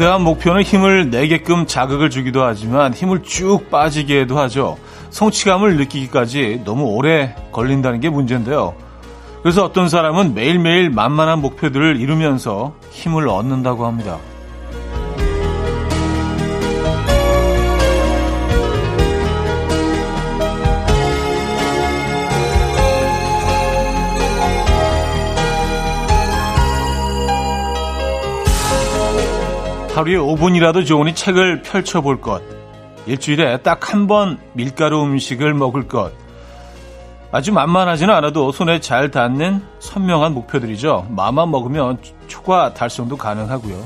거대한 목표는 힘을 내게끔 자극을 주기도 하지만 힘을 쭉 빠지게도 하죠. 성취감을 느끼기까지 너무 오래 걸린다는 게 문제인데요. 그래서 어떤 사람은 매일매일 만만한 목표들을 이루면서 힘을 얻는다고 합니다. 하루에 5분이라도 좋으니 책을 펼쳐볼 것. 일주일에 딱 한 번 밀가루 음식을 먹을 것. 아주 만만하지는 않아도 손에 잘 닿는 선명한 목표들이죠. 마음만 먹으면 초과 달성도 가능하고요.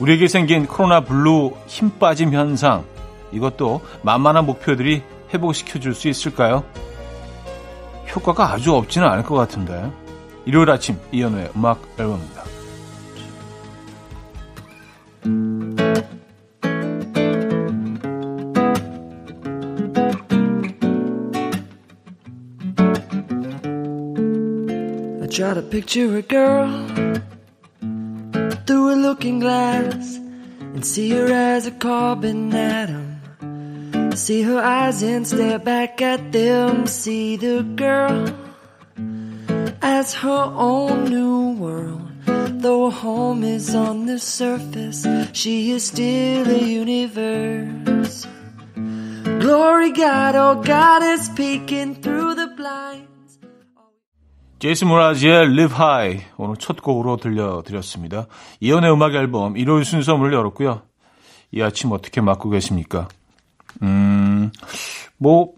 우리에게 생긴 코로나 블루 힘 빠짐 현상. 이것도 만만한 목표들이 회복시켜 줄 수 있을까요? 효과가 아주 없지는 않을 것 같은데. 일요일 아침 이연우의 음악 앨범입니다. Picture a girl through a looking glass and see her as a carbon atom. See her eyes and stare back at them. See the girl as her own new world. Though her home is on the surface, she is still a universe. Glory God, oh God is peeking through the blind. 제이슨 모라지의 Live High 오늘 첫 곡으로 들려드렸습니다. 이연의 음악 앨범 일요일 순서 문을 열었고요. 이 아침 어떻게 맞고 계십니까? 음, 뭐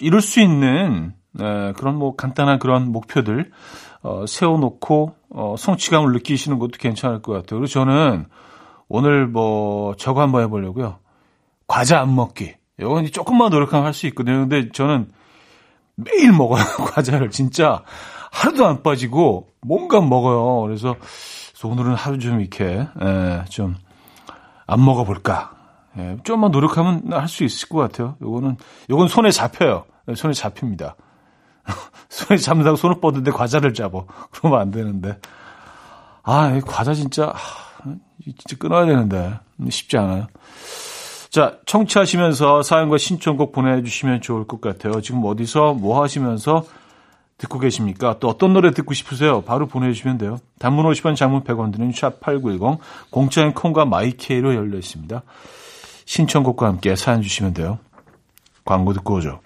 이룰 수 있는 네, 그런 뭐 간단한 그런 목표들 어, 세워놓고 어, 성취감을 느끼시는 것도 괜찮을 것 같아요. 그리고 저는 오늘 뭐 저거 한번 해보려고요. 과자 안 먹기. 이건 조금만 노력하면 할 수 있거든요. 근데 저는 매일 먹어요. 과자를. 진짜 하루도 안 빠지고 뭔가 먹어요. 그래서, 그래서 오늘은 하루 좀 이렇게, 예, 좀, 안 먹어볼까. 예, 좀만 노력하면 할 수 있을 것 같아요. 요거는, 요건 손에 잡혀요. 예, 손에 잡힙니다. 손에 잡는다고 손을 뻗는데 과자를 잡어. 그러면 안 되는데. 아, 과자 진짜, 진짜 끊어야 되는데. 쉽지 않아요. 자, 청취하시면서 사연과 신청곡 보내주시면 좋을 것 같아요. 지금 어디서 뭐 하시면서 듣고 계십니까? 또 어떤 노래 듣고 싶으세요? 바로 보내주시면 돼요. 단문 50원, 장문 100원 드는 샵8910, 공짜인 콩과 마이케이로 열려 있습니다. 신청곡과 함께 사연 주시면 돼요. 광고 듣고 오죠.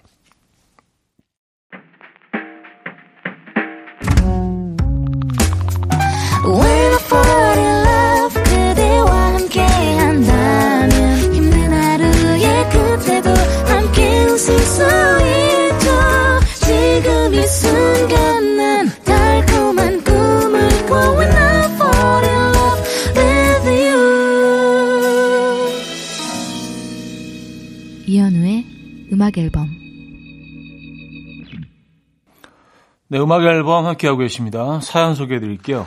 네, 음악 앨범 함께하고 계십니다. 사연 소개해 드릴게요.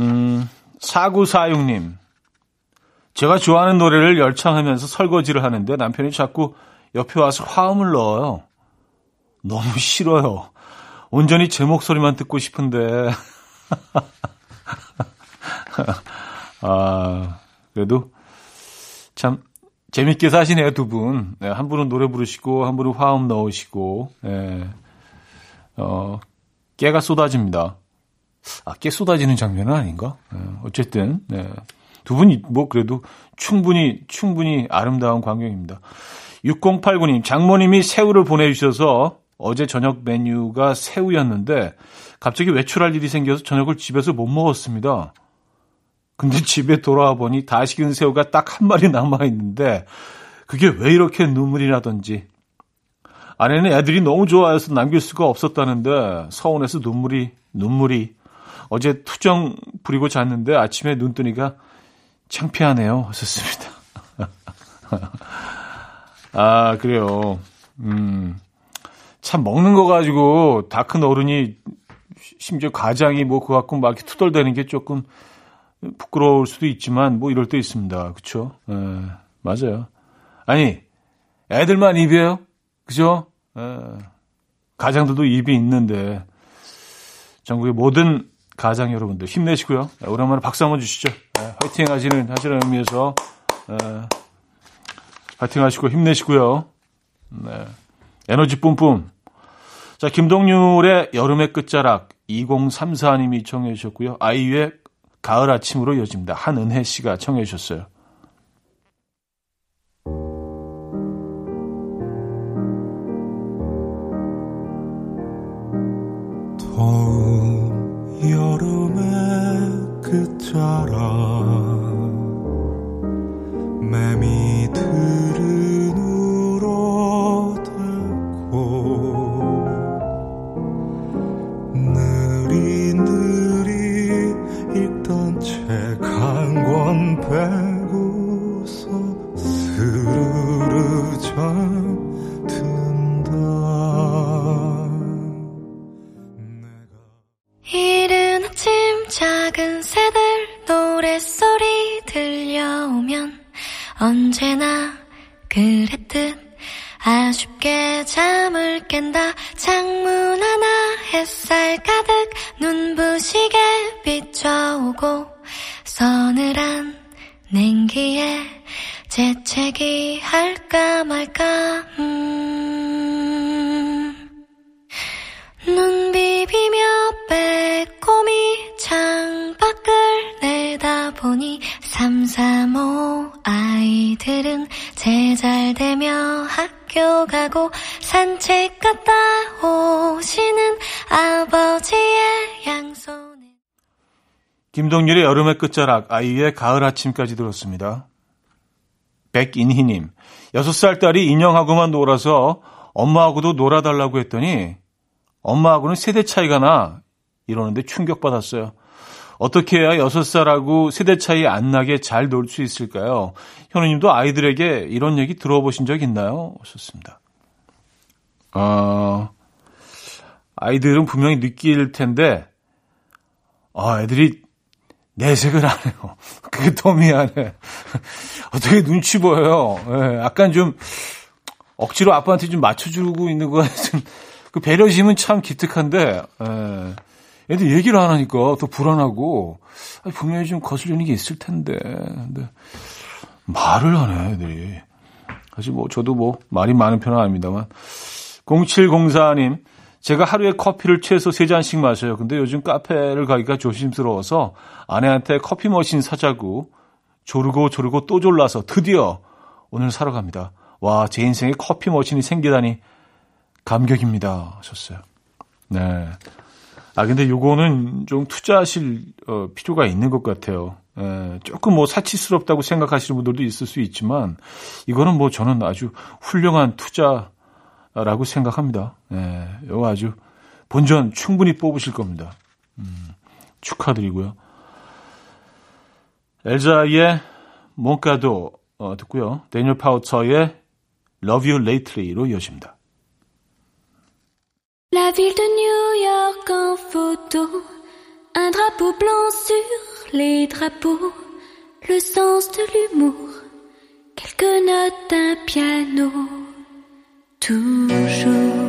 음, 4946님. 제가 좋아하는 노래를 열창하면서 설거지를 하는데 남편이 자꾸 옆에 와서 화음을 넣어요. 너무 싫어요. 온전히 제 목소리만 듣고 싶은데. 아, 그래도 참 재밌게 사시네요, 두 분. 네, 한 분은 노래 부르시고, 한 분은 화음 넣으시고, 네. 어, 깨가 쏟아집니다. 아, 깨 쏟아지는 장면은 아닌가? 네, 어쨌든, 네. 두 분이 뭐 그래도 충분히, 충분히 아름다운 광경입니다. 6089님, 장모님이 새우를 보내주셔서 어제 저녁 메뉴가 새우였는데 갑자기 외출할 일이 생겨서 저녁을 집에서 못 먹었습니다. 근데 집에 돌아와 보니 다 식은 새우가 딱 한 마리 남아 있는데 그게 왜 이렇게 눈물이 나던지 아내는 애들이 너무 좋아해서 남길 수가 없었다는데 서운해서 눈물이 눈물이 어제 투정 부리고 잤는데 아침에 눈 뜨니까 창피하네요. 하셨습니다. 아 그래요. 음. 참 먹는 거 가지고 다 큰 어른이 심지어 가장이 뭐 그거 갖고 막 투덜대는 게 조금 부끄러울 수도 있지만 뭐 이럴 때 있습니다. 그쵸? 에, 예, 맞아요. 아니, 애들만 입이에요? 그죠? 에, 예, 가장들도 입이 있는데 전국의 모든 가장 여러분들 힘내시고요. 네, 오랜만에 박수 한번 주시죠. 네, 화이팅 하시는, 하시는 의미에서, 네, 화이팅 하시고 힘내시고요. 네. 에너지 뿜뿜. 자, 김동률의 여름의 끝자락 2034님이 청해 주셨고요. 아이유의 가을 아침으로 이어집니다. 한은혜 씨가 청해 주셨어요. 더운 여름의 끝자락 맴이 들은 울어대고 느리느리 읽던 책 한 권 빼 언제나 그랬듯 아쉽게 잠을 깬다 창문 하나 햇살 가득 눈부시게 비춰오고 서늘한 냉기에 재채기 할까 말까 음. 눈 비비며 빼꼼히 창밖을 내다보니 삼삼오 아이들은 제잘되며 학교 가고 산책 갔다 오시는 아버지의 양손에 김동률의 여름의 끝자락 아이유의 가을 아침까지 들었습니다. 백인희님 6살 딸이 인형하고만 놀아서 엄마하고도 놀아달라고 했더니 엄마하고는 세대 차이가 나 이러는데 충격받았어요. 어떻게 해야 6살하고 세대 차이 안 나게 잘 놀 수 있을까요? 현우님도 아이들에게 이런 얘기 들어보신 적 있나요? 하셨습니다. 어, 아이들은 분명히 느낄 텐데, 아, 애들이 내색을 안 해요. 그게 더 미안해. 어떻게 눈치 보여요. 예, 약간 좀 억지로 아빠한테 좀 맞춰주고 있는 거 같은 그 배려심은 참 기특한데, 예. 애들 얘기를 안 하니까 더 불안하고, 아니, 분명히 좀 거슬리는 게 있을 텐데, 근데, 말을 하네, 애들이. 사실 뭐, 저도 뭐, 말이 많은 편은 아닙니다만. 0704님, 제가 하루에 커피를 최소 3잔씩 마셔요. 근데 요즘 카페를 가기가 조심스러워서 아내한테 커피 머신 사자고 조르고 조르고 또 졸라서 드디어 오늘 사러 갑니다. 와, 제 인생에 커피 머신이 생기다니 감격입니다. 하셨어요. 네. 아, 근데 요거는 좀 투자하실 어, 필요가 있는 것 같아요. 예, 조금 뭐 사치스럽다고 생각하시는 분들도 있을 수 있지만, 이거는 뭐 저는 아주 훌륭한 투자라고 생각합니다. 예, 이거 아주 본전 충분히 뽑으실 겁니다. 음, 축하드리고요. 엘자의 몽가도 어, 듣고요. 데니얼 파우처의 Love You Lately로 이어집니다. La ville de New York en photo, un drapeau blanc sur les drapeaux, le sens de l'humour, quelques notes d'un piano, toujours.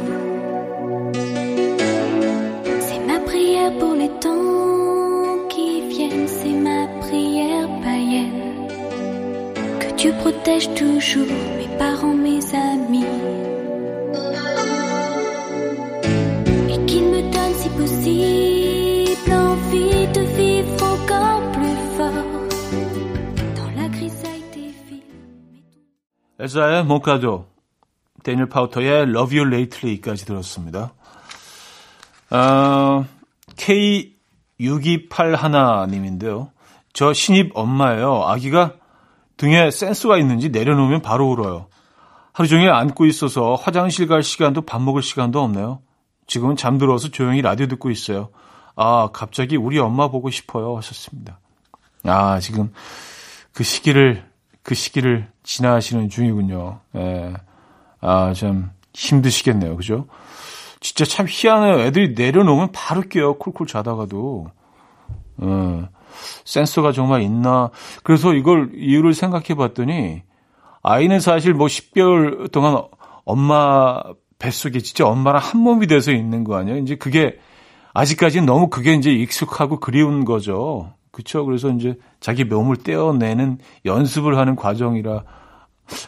C'est ma prière pour les temps qui viennent, c'est ma prière païenne. Que Dieu protège toujours 엘사의 모카도, 데니얼 파우터의 Love You Lately까지 들었습니다. 어, K6281님인데요. 저 신입 엄마예요. 아기가 등에 센스가 있는지 내려놓으면 바로 울어요. 하루 종일 안고 있어서 화장실 갈 시간도 밥 먹을 시간도 없네요. 지금은 잠들어서 조용히 라디오 듣고 있어요. 아, 갑자기 우리 엄마 보고 싶어요. 하셨습니다. 아, 지금 그 시기를, 그 시기를 지나시는 중이군요. 예. 아, 참 힘드시겠네요. 그죠? 진짜 참 희한해요. 애들이 내려놓으면 바로 깨요. 쿨쿨 자다가도. 예. 센서가 정말 있나. 그래서 이걸 이유를 생각해 봤더니 아이는 사실 뭐 10개월 동안 엄마 뱃속에 진짜 엄마랑 한 몸이 돼서 있는 거 아니에요? 이제 그게 아직까지는 너무 그게 이제 익숙하고 그리운 거죠. 그쵸? 그래서 이제 자기 몸을 떼어내는 연습을 하는 과정이라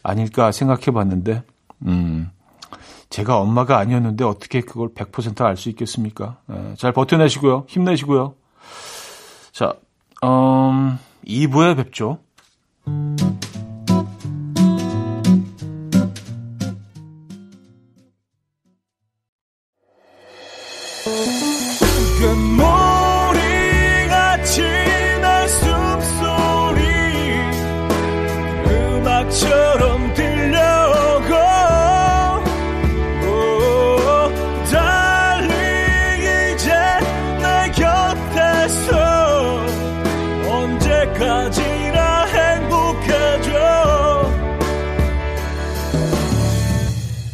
아닐까 생각해 봤는데, 음, 제가 엄마가 아니었는데 어떻게 그걸 100%알 수 있겠습니까? 예, 잘 버텨내시고요. 힘내시고요. 자, 음, 2부에 뵙죠.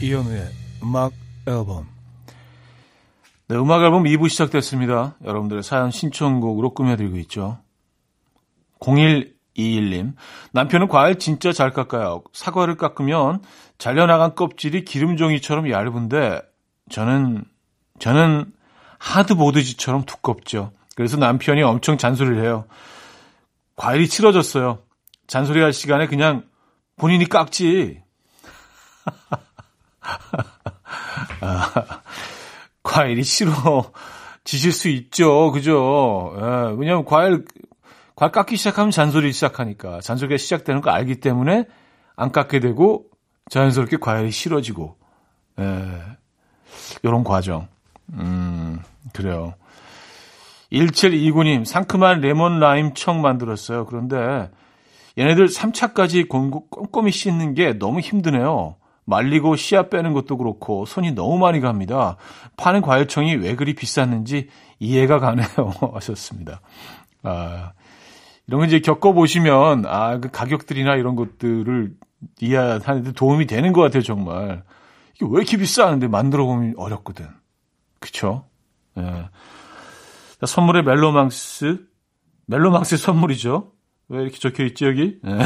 이현우의 음악 앨범. 네, 음악 앨범 2부 시작됐습니다. 여러분들의 사연 신청곡으로 꾸며드리고 있죠. 0121님. 남편은 과일 진짜 잘 깎아요. 사과를 깎으면 잘려나간 껍질이 기름종이처럼 얇은데 저는, 저는 하드보드지처럼 두껍죠. 그래서 남편이 엄청 잔소리를 해요. 과일이 치러졌어요. 잔소리할 시간에 그냥 본인이 깎지. 아, 과일이 싫어. 지실 수 있죠. 그죠? 예, 왜냐면 과일, 과일 깎기 시작하면 잔소리 시작하니까. 잔소리가 시작되는 거 알기 때문에 안 깎게 되고 자연스럽게 과일이 싫어지고. 예, 요런 과정. 음, 그래요. 1729님, 상큼한 레몬 라임 청 만들었어요. 그런데 얘네들 3차까지 꼼꼼히 씻는 게 너무 힘드네요. 말리고 씨앗 빼는 것도 그렇고 손이 너무 많이 갑니다. 파는 과일청이 왜 그리 비쌌는지 이해가 가네요. 하셨습니다. 아, 이런 거 이제 겪어보시면, 아, 그 가격들이나 이런 것들을 이해하는데 도움이 되는 것 같아요, 정말. 이게 왜 이렇게 비싸는데 만들어 보면 어렵거든. 그쵸? 예. 선물의 멜로망스. 멜로망스의 선물이죠. 왜 이렇게 적혀 있지 여기? 네.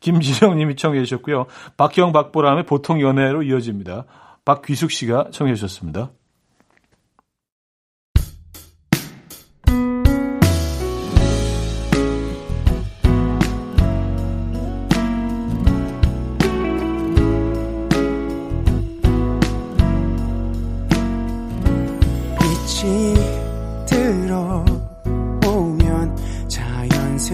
김지영 님이 청해 주셨고요. 박형 박보람의 보통 연애로 이어집니다. 박귀숙 씨가 청해 주셨습니다.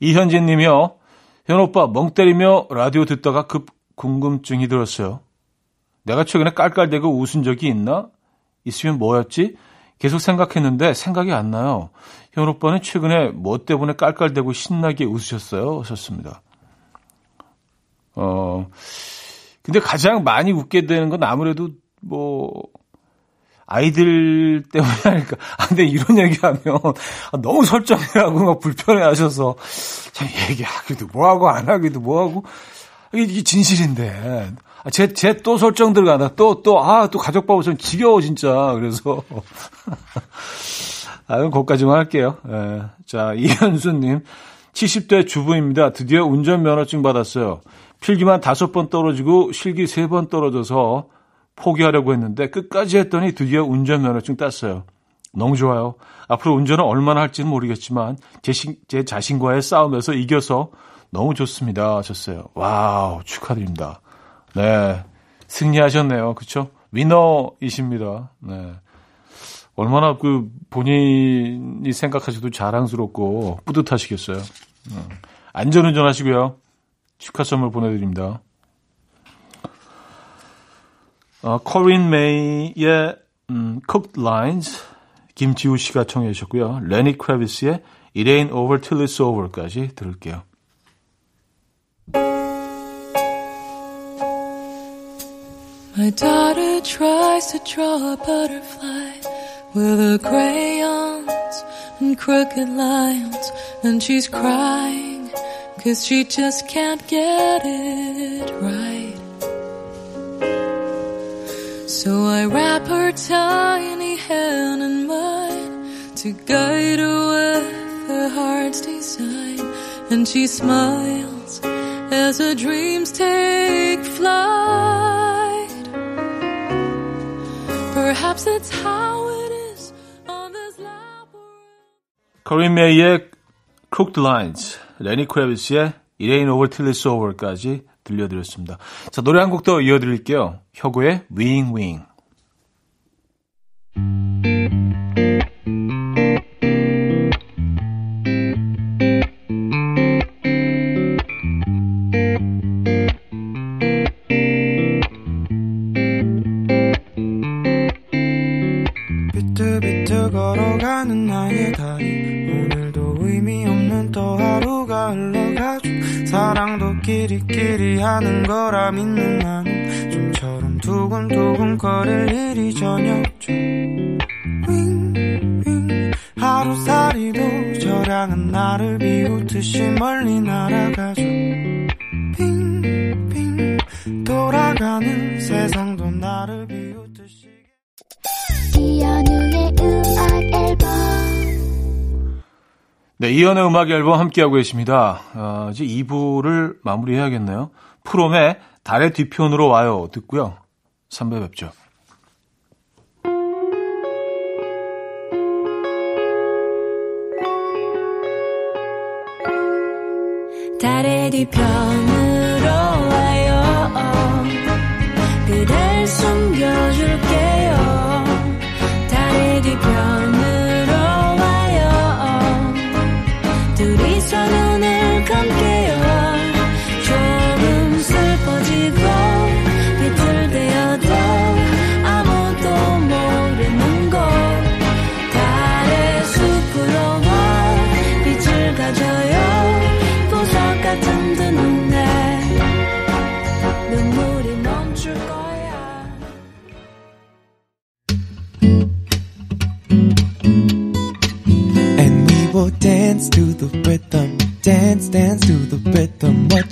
이현진 님이요. 현 오빠, 멍 때리며 라디오 듣다가 급 궁금증이 들었어요. 내가 최근에 깔깔대고 웃은 적이 있나? 있으면 뭐였지? 계속 생각했는데 생각이 안 나요. 현 오빠는 최근에 뭐 때문에 깔깔대고 신나게 웃으셨어요? 하셨습니다. 어, 근데 가장 많이 웃게 되는 건 아무래도 뭐, 아이들 때문에 하니까. 아, 근데 이런 얘기하면 아, 너무 설정이라고 막 불편해 하셔서 참 얘기하기도 뭐하고 안 하기도 뭐하고 이게 진실인데. 아, 제, 제 또 설정 들어가다. 또, 또, 아, 또 가족 바보 좀 지겨워, 진짜. 그래서. 아, 그럼 거기까지만 할게요. 예. 자, 이현수님. 70대 주부입니다. 드디어 운전면허증 받았어요. 필기만 다섯 번 떨어지고 실기 세 번 떨어져서 포기하려고 했는데 끝까지 했더니 드디어 운전면허증 땄어요. 너무 좋아요. 앞으로 운전을 얼마나 할지는 모르겠지만 제, 신, 제 자신과의 싸움에서 이겨서 너무 좋습니다. 하셨어요. 와우, 축하드립니다. 네. 승리하셨네요. 그쵸? 위너이십니다. 네. 얼마나 그 본인이 생각하셔도 자랑스럽고 뿌듯하시겠어요. 네. 안전운전 하시고요. 축하 선물 보내드립니다. 어, 코린 메이의 음, Cooked Lines 김지우 씨가 청해 주셨고요. 레니 크래비스의 It Ain't Over Till It's Over까지 들을게요. My daughter tries to draw a butterfly with her crayons and crooked lines, and she's crying, cause she just can't get it right. So I wrap her tiny hand in mine to guide her with her heart's design, and she smiles as her dreams take flight. Perhaps that's how it is on this labyrinth. 코린 메이의 Crooked Lines, 레니 크래비스의 It Ain't Over Till It's Over까지 들려드렸습니다. 자, 노래 한 곡 더 이어드릴게요. Wing Wing. 사랑도 끼리끼리 하는 거라 믿는 나는 좀처럼 두근두근 거릴 일이 전혀 없죠. 하루살이도 저량은 나를 비웃듯이 멀리 날아가죠. 빙빙 돌아가는 세상도 나를 비웃듯이. 이연우의 음악 네, 이연의 음악 앨범 함께하고 계십니다. 어, 이제 2부를 마무리해야겠네요. 프롬의 달의 뒤편으로 와요. 듣고요. 3배 뵙죠. 달의 뒤편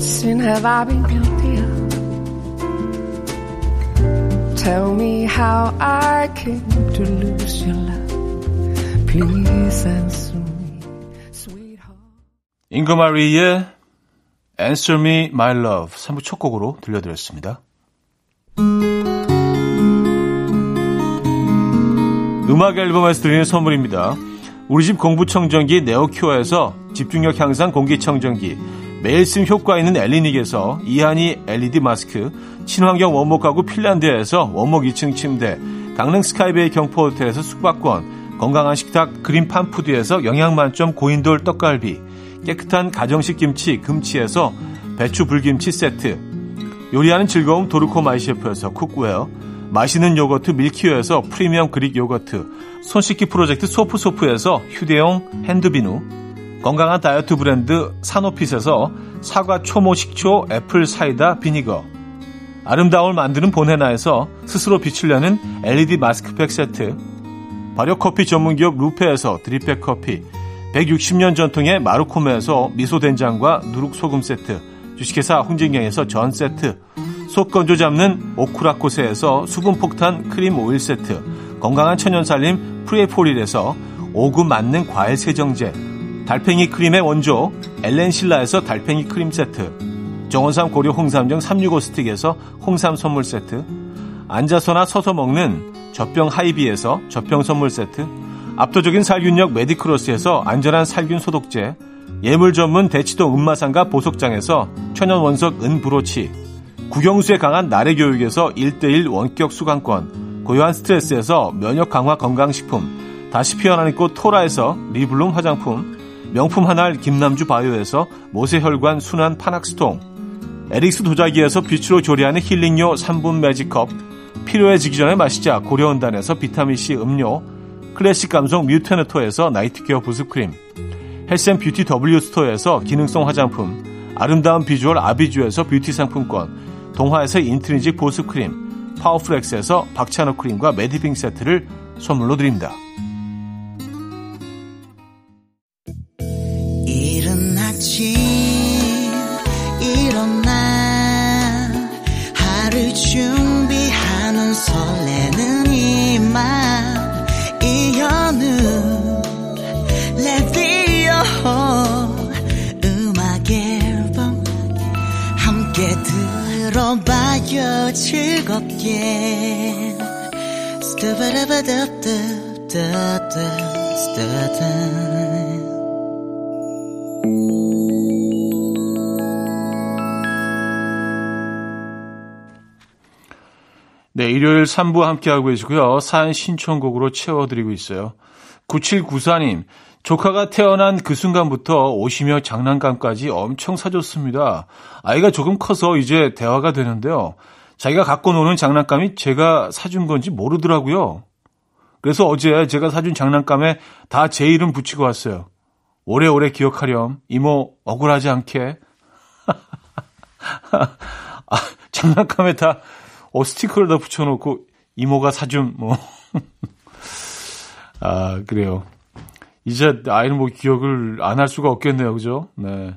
Sin have I been guilty of? Tell me how I came to lose your love. Please answer me, sweetheart. 잉그마리의 Answer Me My Love 3부 첫 곡으로 들려드렸습니다. 음악 앨범에서 드리는 선물입니다. 우리 집 공부청정기 네오큐어에서 집중력 향상 공기청정기 매일 쓴 효과 있는 엘리닉에서 이하니 LED 마스크 친환경 원목 가구 핀란드에서 원목 2층 침대 강릉 스카이베이 경포 호텔에서 숙박권 건강한 식탁 그린 팜 푸드에서 영양만점 고인돌 떡갈비 깨끗한 가정식 김치 금치에서 배추 불김치 세트 요리하는 즐거움 도르코 마이셰프에서 cookware 맛있는 요거트 밀키오에서 프리미엄 Greek 요거트 손 씻기 프로젝트 소프소프에서 휴대용 핸드비누 건강한 다이어트 브랜드 사노핏에서 사과 초모 식초 apple cider vinegar. 아름다움을 만드는 본헤나에서 스스로 빛을 내는 LED 마스크팩 세트. 발효 커피 전문기업 루페에서 드립백 커피. 160년 전통의 마루코메에서 미소된장과 누룩소금 세트. 주식회사 홍진경에서 전 세트. 속 건조 잡는 오크라코세에서 수분폭탄 크림 오일 세트. 건강한 천연살림 프레포릴에서 오구 맞는 과일 세정제 달팽이 크림의 원조 엘렌실라에서 달팽이 크림 세트 정원삼 고려 홍삼정 365 스틱에서 홍삼 선물 세트 앉아서나 서서 먹는 젖병 하이비에서 젖병 선물 세트, 압도적인 살균력 메디크로스에서 안전한 살균 소독제, 예물 전문 대치동 은마상가 보석장에서 천연 원석 은 브로치, 국영수에 강한 나래 교육에서 1대1 원격 수강권, 고요한 스트레스에서 면역 강화 건강식품, 다시 피어나는 꽃 토라에서 리블룸 화장품, 명품 한알 김남주 바이오에서 모세혈관 순환 파낙스통, 에릭스 도자기에서 빛으로 조리하는 힐링요 3분 매직컵, 피로해지기 전에 마시자 고려은단에서 비타민C 음료, 클래식 감성 뮤테너토에서 night care 부스크림, health and beauty W스토어에서 기능성 화장품, 아름다운 비주얼 아비주에서 뷰티 상품권, 동화에서 intrinsic 보습크림, 파워풀엑스에서 박찬호 크림과 매디핑 세트를 선물로 드립니다. 아침 일어나 하루 준비하는 설레는 이맘 이현우 레디오 음악 앨범 함께 들어봐요. 즐겁게. 스타바라바답답답답답 네, 일요일 3부 함께하고 계시고요. 사연 신청곡으로 채워드리고 있어요. 9794님, 조카가 태어난 그 순간부터 옷이며 장난감까지 엄청 사줬습니다. 아이가 조금 커서 이제 대화가 되는데요. 자기가 갖고 노는 장난감이 제가 사준 건지 모르더라고요. 그래서 어제 제가 사준 장난감에 다 제 이름 붙이고 왔어요. 오래오래 기억하렴. 이모 억울하지 않게. 아, 장난감에 다 어, 스티커를 다 붙여놓고 이모가 사준 뭐. 아 그래요. 이제 아이는 뭐 기억을 안 할 수가 없겠네요, 그죠? 네.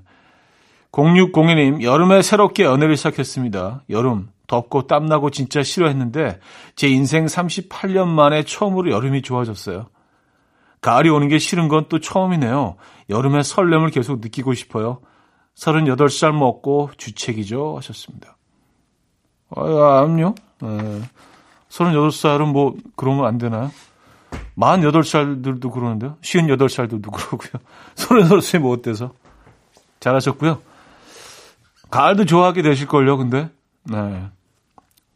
0602님, 여름에 새롭게 연애를 시작했습니다. 여름, 덥고 땀나고 진짜 싫어했는데, 제 인생 38년 만에 처음으로 여름이 좋아졌어요. 가을이 오는 게 싫은 건 또 처음이네요. 여름의 설렘을 계속 느끼고 싶어요. 38살 먹고 주책이죠. 하셨습니다. 아, 아니요. 네. 38살은 뭐, 그러면 안 되나요? 48살들도 그러는데요. 58살들도 그러고요. 38살이 뭐 어때서? 잘하셨고요. 가을도 좋아하게 되실걸요, 근데. 네.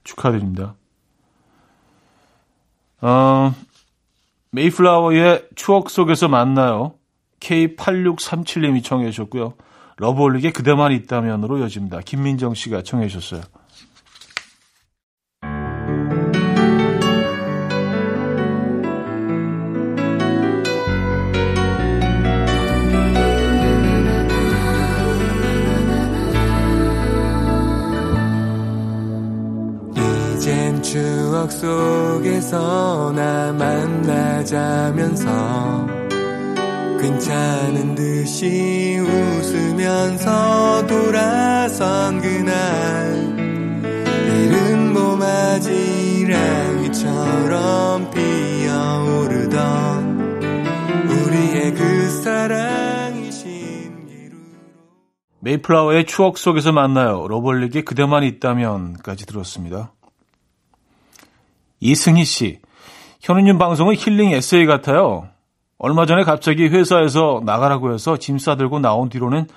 축하드립니다. 어, 메이플라워의 추억 속에서 만나요. K8637님이 청해 주셨고요. 러브홀릭의 그대만 있다면으로 여집니다. 김민정 씨가 청해 주셨어요. 추억 속에서 나 만나자면서 괜찮은 듯이 웃으면서 돌아선 그날 이른 봄아지랑이처럼 피어오르던 우리의 그 사랑이 신기루 메이플라워의 추억 속에서 만나요. 러블릭의 그대만 있다면까지 들었습니다. 이승희 씨, 현우님 방송은 힐링 에세이 같아요. 얼마 전에 갑자기 회사에서 나가라고 해서 짐 싸들고 나온 뒤로는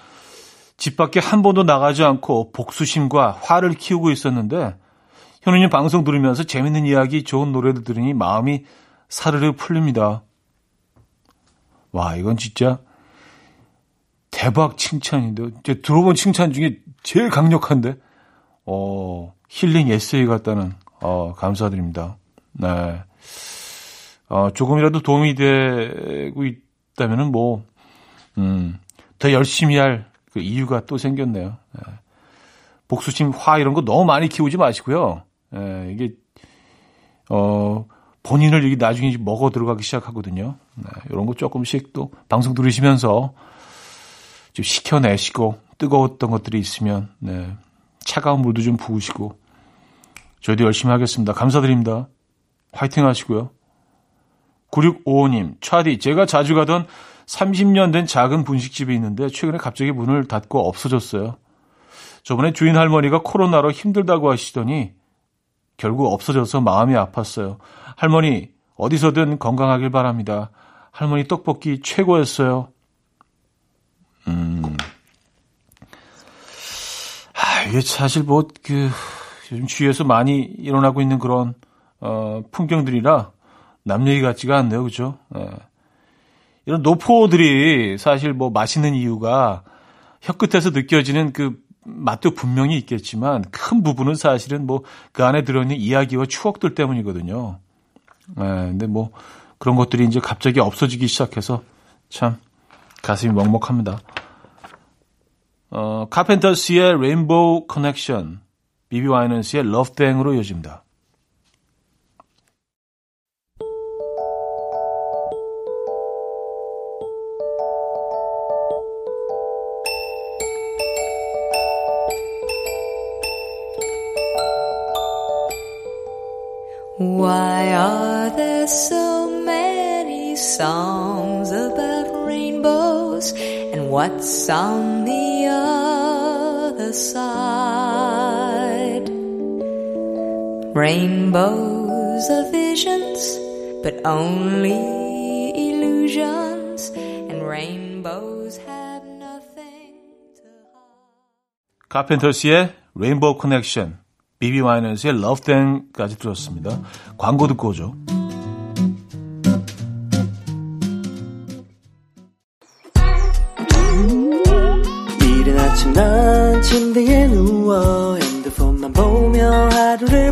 집 밖에 한 번도 나가지 않고 복수심과 화를 키우고 있었는데 현우님 방송 들으면서 재밌는 이야기, 좋은 노래도 들으니 마음이 사르르 풀립니다. 와, 이건 진짜 대박 칭찬인데. 제가 들어본 칭찬 중에 제일 강력한데. 어, 힐링 에세이 같다는, 어, 감사드립니다. 네. 어, 조금이라도 도움이 되고 있다면은 뭐, 음, 더 열심히 할 그 이유가 또 생겼네요. 네. 복수심, 화 이런 거 너무 많이 키우지 마시고요. 네, 이게, 어, 본인을 여기 나중에 먹어 들어가기 시작하거든요. 네, 이런 거 조금씩 또 방송 들으시면서 좀 식혀내시고 뜨거웠던 것들이 있으면, 네, 차가운 물도 좀 부으시고, 저희도 열심히 하겠습니다. 감사드립니다. 화이팅 하시고요. 9655님, 차디, 제가 자주 가던 30년 된 작은 분식집이 있는데 최근에 갑자기 문을 닫고 없어졌어요. 저번에 주인 할머니가 코로나로 힘들다고 하시더니 결국 없어져서 마음이 아팠어요. 할머니, 어디서든 건강하길 바랍니다. 할머니 떡볶이 최고였어요. 음. 아, 이게 사실 뭐, 그, 요즘 주위에서 많이 일어나고 있는 그런, 어, 풍경들이라 남 얘기 같지가 않네요. 그죠? 예. 이런 노포들이 사실 뭐 맛있는 이유가 혀끝에서 느껴지는 그 맛도 분명히 있겠지만 큰 부분은 사실은 뭐 그 안에 들어있는 이야기와 추억들 때문이거든요. 예, 근데 뭐 그런 것들이 이제 갑자기 없어지기 시작해서 참 가슴이 먹먹합니다. 어, 카펜터스의 Rainbow Connection, 비비 와이넌스의 Love Thang으로 이어집니다. Why are there so many songs about rainbows? And what's on the other side? Rainbows are visions, but only illusions. And rainbows have nothing to hide. 카펜터스의 레인보우 커넥션, 비비 와이넌스의 Love Thang까지 들었습니다. 광고 듣고 오죠. 이른 아침 난 침대에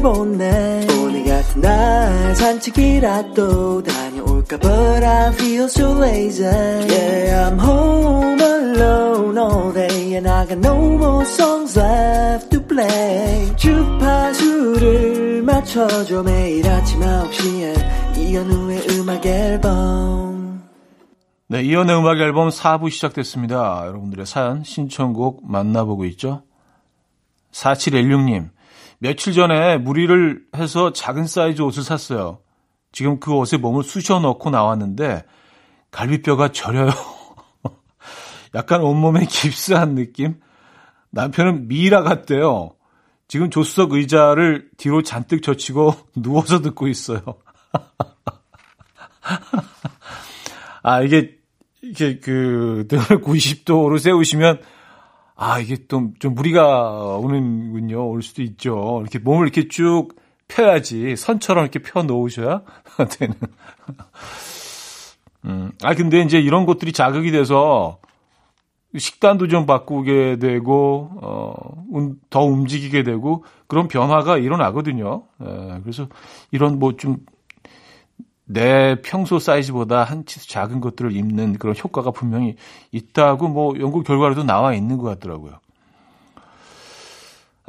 보내 오늘 같은 날 산책이라도 다녀올까? But I feel so lazy. Yeah I'm home alone all day And I got no more songs left to play. 주파수를 맞춰줘 매일 아침 9시에 이현우의 음악 앨범. 네, 이연의 음악 앨범 4부 시작됐습니다. 여러분들의 사연, 신청곡 만나보고 있죠. 4716님, 며칠 전에 무리를 해서 작은 사이즈 옷을 샀어요. 지금 그 옷에 몸을 쑤셔 넣고 나왔는데 갈비뼈가 저려요. 약간 온몸에 깁스한 느낌? 남편은 미이라 같대요. 지금 조수석 의자를 뒤로 잔뜩 젖히고 누워서 듣고 있어요. 아, 이게, 이게 그, 등을 90도로 세우시면, 아, 이게 좀, 좀 무리가 오는군요. 올 수도 있죠. 이렇게 몸을 이렇게 쭉 펴야지. 선처럼 이렇게 펴 놓으셔야 되는. 음, 아, 근데 이제 이런 것들이 자극이 돼서 식단도 좀 바꾸게 되고, 어, 음, 더 움직이게 되고, 그런 변화가 일어나거든요. 예, 그래서 이런 뭐 좀, 내 평소 사이즈보다 한 치수 작은 것들을 입는 그런 효과가 분명히 있다고 뭐 연구 결과로도 나와 있는 것 같더라고요.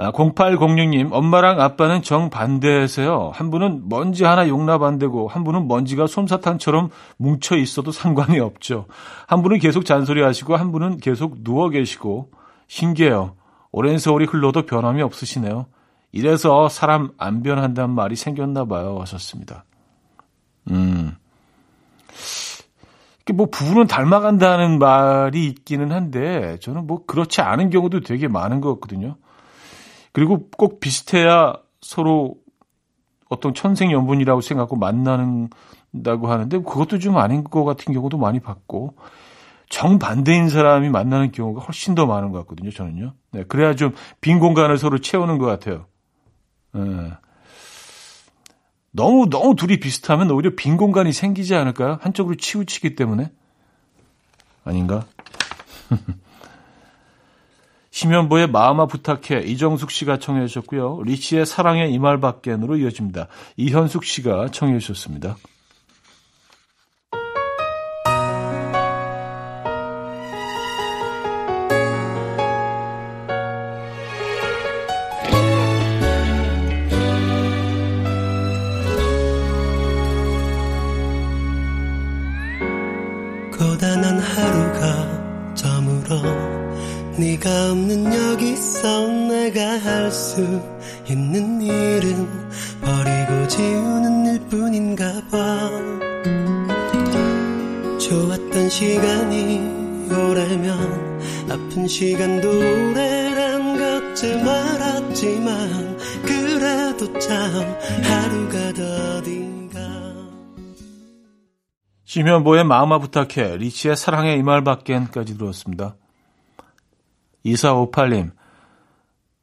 아, 0806님, 엄마랑 아빠는 정반대세요. 한 분은 먼지 하나 용납 안 되고, 한 분은 먼지가 솜사탕처럼 뭉쳐 있어도 상관이 없죠. 한 분은 계속 잔소리 하시고, 한 분은 계속 누워 계시고, 신기해요. 오랜 세월이 흘러도 변함이 없으시네요. 이래서 사람 안 변한다는 말이 생겼나 봐요. 하셨습니다. 음. 뭐 부부는 닮아간다는 말이 있기는 한데, 저는 뭐 그렇지 않은 경우도 되게 많은 것 같거든요. 그리고 꼭 비슷해야 서로 어떤 천생연분이라고 생각하고 만나는다고 하는데 그것도 좀 아닌 것 같은 경우도 많이 봤고 정반대인 사람이 만나는 경우가 훨씬 더 많은 것 같거든요. 저는요. 네, 그래야 좀 빈 공간을 서로 채우는 것 같아요. 네. 너무 너무 둘이 비슷하면 오히려 빈 공간이 생기지 않을까요? 한쪽으로 치우치기 때문에 아닌가? 심연보의 마음아 부탁해 이정숙 씨가 청해 주셨고요. 리치의 사랑의 이말 밖엔으로 이어집니다. 이현숙 씨가 청해 주셨습니다. 심현보의 마음아 부탁해 리치의 사랑의 이 말 밖엔까지 들었습니다. 2458님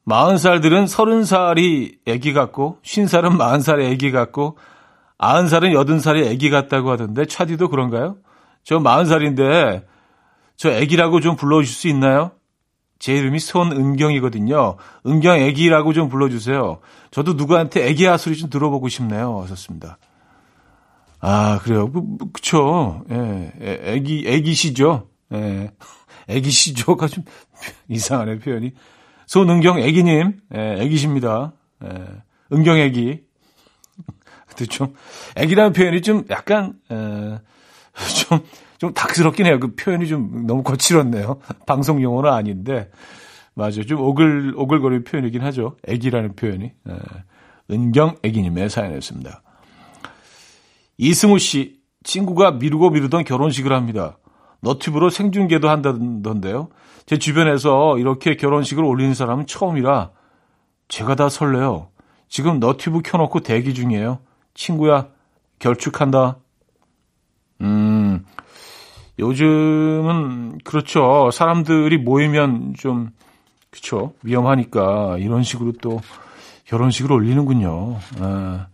40살들은 30살이 애기 같고 50살은 40살의 애기 같고 90살은 80살의 애기 같다고 하던데 차디도 그런가요? 저 40살인데 저 애기라고 좀 불러주실 수 있나요? 제 이름이 손은경이거든요. 은경 애기라고 좀 불러주세요. 저도 누구한테 애기야 소리 좀 들어보고 싶네요. 하셨습니다. 아, 그래요. 그, 뭐, 그쵸. 예, 애기, 애기시죠. 예, 애기시죠가 좀 이상하네, 표현이. 손은경 애기님, 예, 애기십니다. 예, 은경 애기. 근데 좀, 애기라는 표현이 좀 약간, 에, 좀, 좀 닭스럽긴 해요. 그 표현이 좀 너무 거칠었네요. 방송 용어는 아닌데. 맞아요. 좀 오글, 오글거리는 표현이긴 하죠. 애기라는 표현이. 에, 은경 애기님의 사연이었습니다. 이승우 씨, 친구가 미루고 미루던 결혼식을 합니다. 너튜브로 생중계도 한다던데요. 제 주변에서 이렇게 결혼식을 올리는 사람은 처음이라 제가 다 설레요. 지금 너튜브 켜놓고 대기 중이에요. 친구야, 결축한다. 음, 요즘은, 그렇죠. 사람들이 모이면 좀, 그쵸. 위험하니까 이런 식으로 또 결혼식을 올리는군요. 아,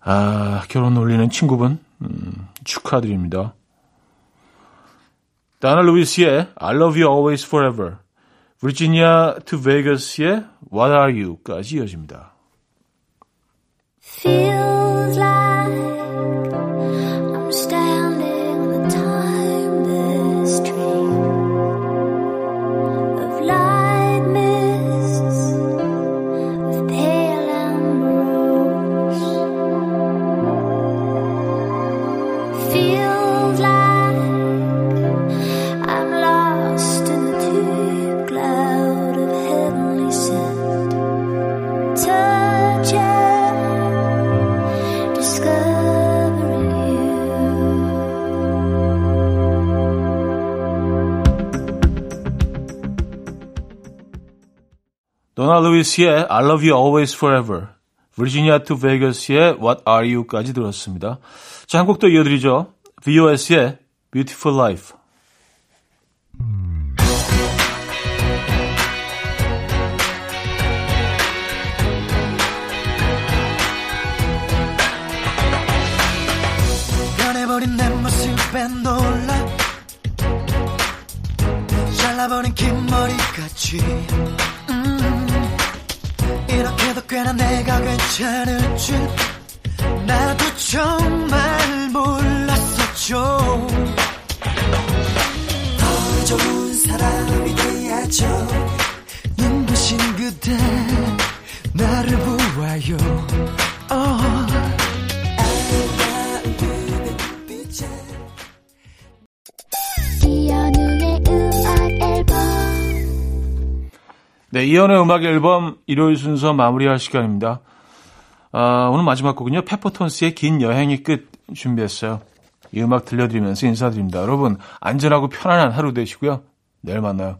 아 결혼 올리는 친구분, 음, 축하드립니다. 다나 루이스의 I love you always forever. virginia to vegas의 what are you까지 이어집니다. Feels like 도나 루이스의 I love you always forever. virginia to vegas의 what are you까지 들었습니다. 자, 한 곡 더 이어드리죠. VOS의 beautiful life. 괜찮을 줄 나도 정말 몰랐었죠 더 좋은 사람이 돼야죠 눈부신 그대 나를 보아요 어. 이현우의 음악 앨범 네, 이연의 음악 앨범 일요일 순서 마무리할 시간입니다. 아, 오늘 마지막 곡은요. 페퍼톤스의 긴 여행이 끝 준비했어요. 이 음악 들려드리면서 인사드립니다. 여러분, 안전하고 편안한 하루 되시고요. 내일 만나요.